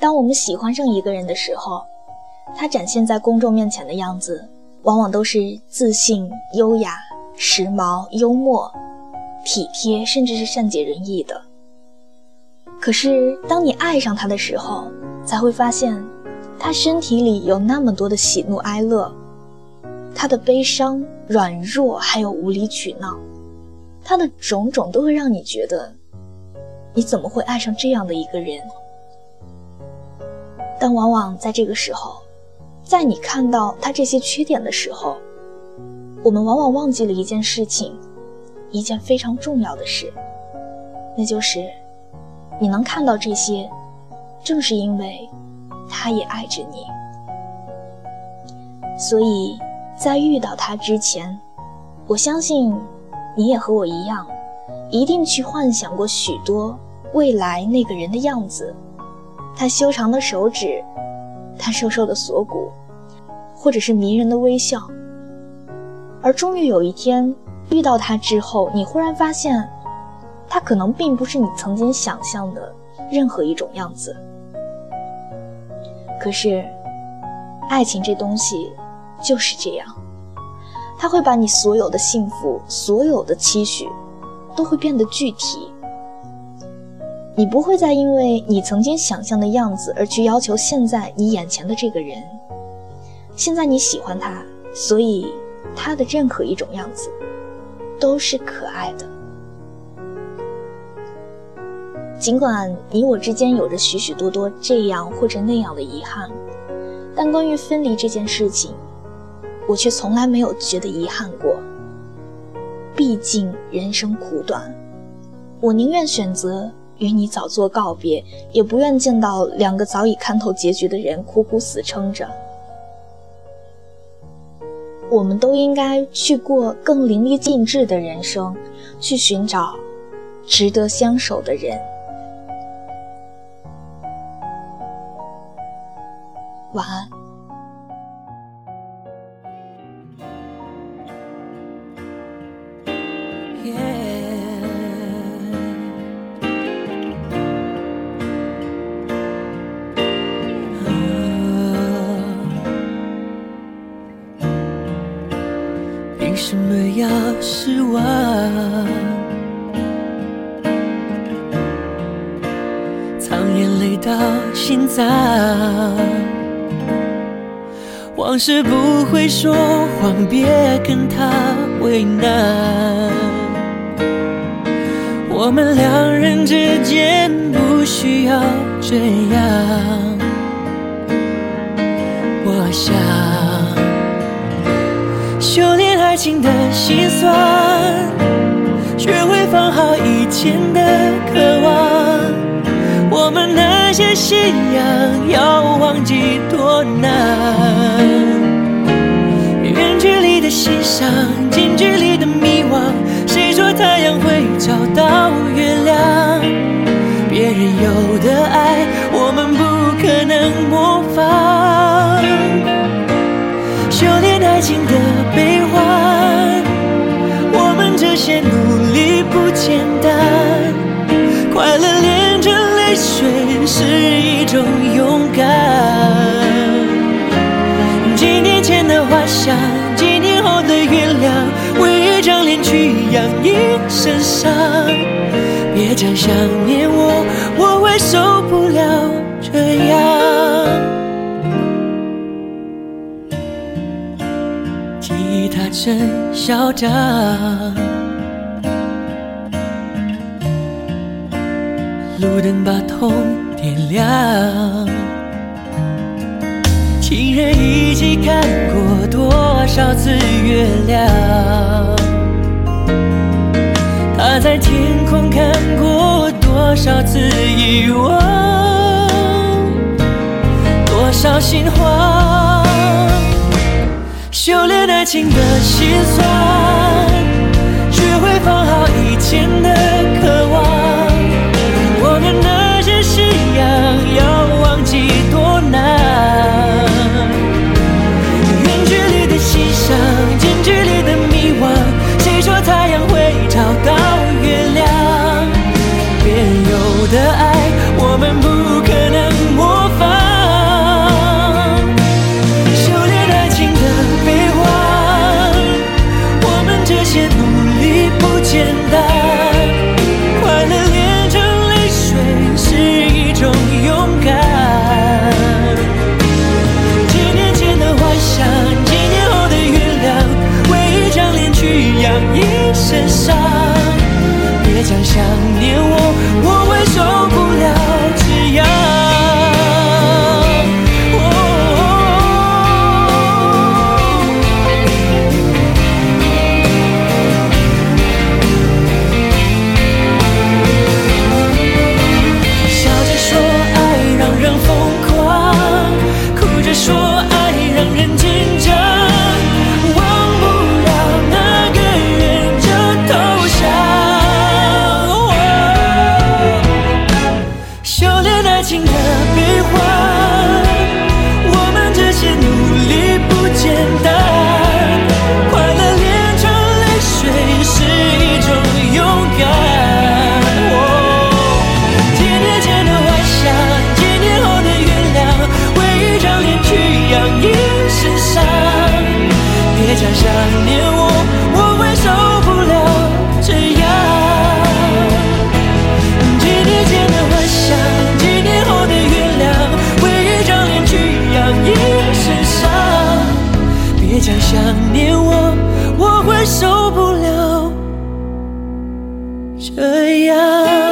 当我们喜欢上一个人的时候，他展现在公众面前的样子，往往都是自信、优雅、时髦、幽默、体贴，甚至是善解人意的。可是，当你爱上他的时候，才会发现，他身体里有那么多的喜怒哀乐，他的悲伤、软弱，还有无理取闹，他的种种都会让你觉得，你怎么会爱上这样的一个人？但往往在这个时候，在你看到他这些缺点的时候，我们往往忘记了一件事情，一件非常重要的事，那就是你能看到这些，正是因为他也爱着你。所以，在遇到他之前，我相信你也和我一样，一定去幻想过许多未来那个人的样子。他修长的手指，他瘦瘦的锁骨，或者是迷人的微笑。而终于有一天遇到他之后，你忽然发现，他可能并不是你曾经想象的任何一种样子。可是，爱情这东西就是这样，它会把你所有的幸福、所有的期许，都会变得具体。你不会再因为你曾经想象的样子而去要求现在你眼前的这个人。现在你喜欢他，所以他的任何一种样子都是可爱的。尽管你我之间有着许许多多这样或者那样的遗憾，但关于分离这件事情，我却从来没有觉得遗憾过。毕竟人生苦短，我宁愿选择。与你早做告别，也不愿见到两个早已看透结局的人苦苦死撑着。我们都应该去过更淋漓尽致的人生，去寻找值得相守的人。晚安。什么要失望？藏眼泪到心脏，往事不会说谎，别跟他为难。我们两人之间不需要这样，我想。情的心酸，学会放好以前的渴望。我们那些信仰要忘记多难。远距离的欣赏，近距离些努力不简单。快乐连着泪水是一种勇敢。几年前的花香，几年后的原谅，为一张脸去养一身伤。别再想念我，我会受不了这样。吉他真嚣张，路灯把痛点亮。情人一起看过多少次月亮？他在天空看过多少次遗忘？多少心慌？修炼爱情的心酸，学会放好以前的身上，别讲想念我，我会受不了这样。笑着说爱让人疯狂，哭着说。再想念我，我会受不了这样。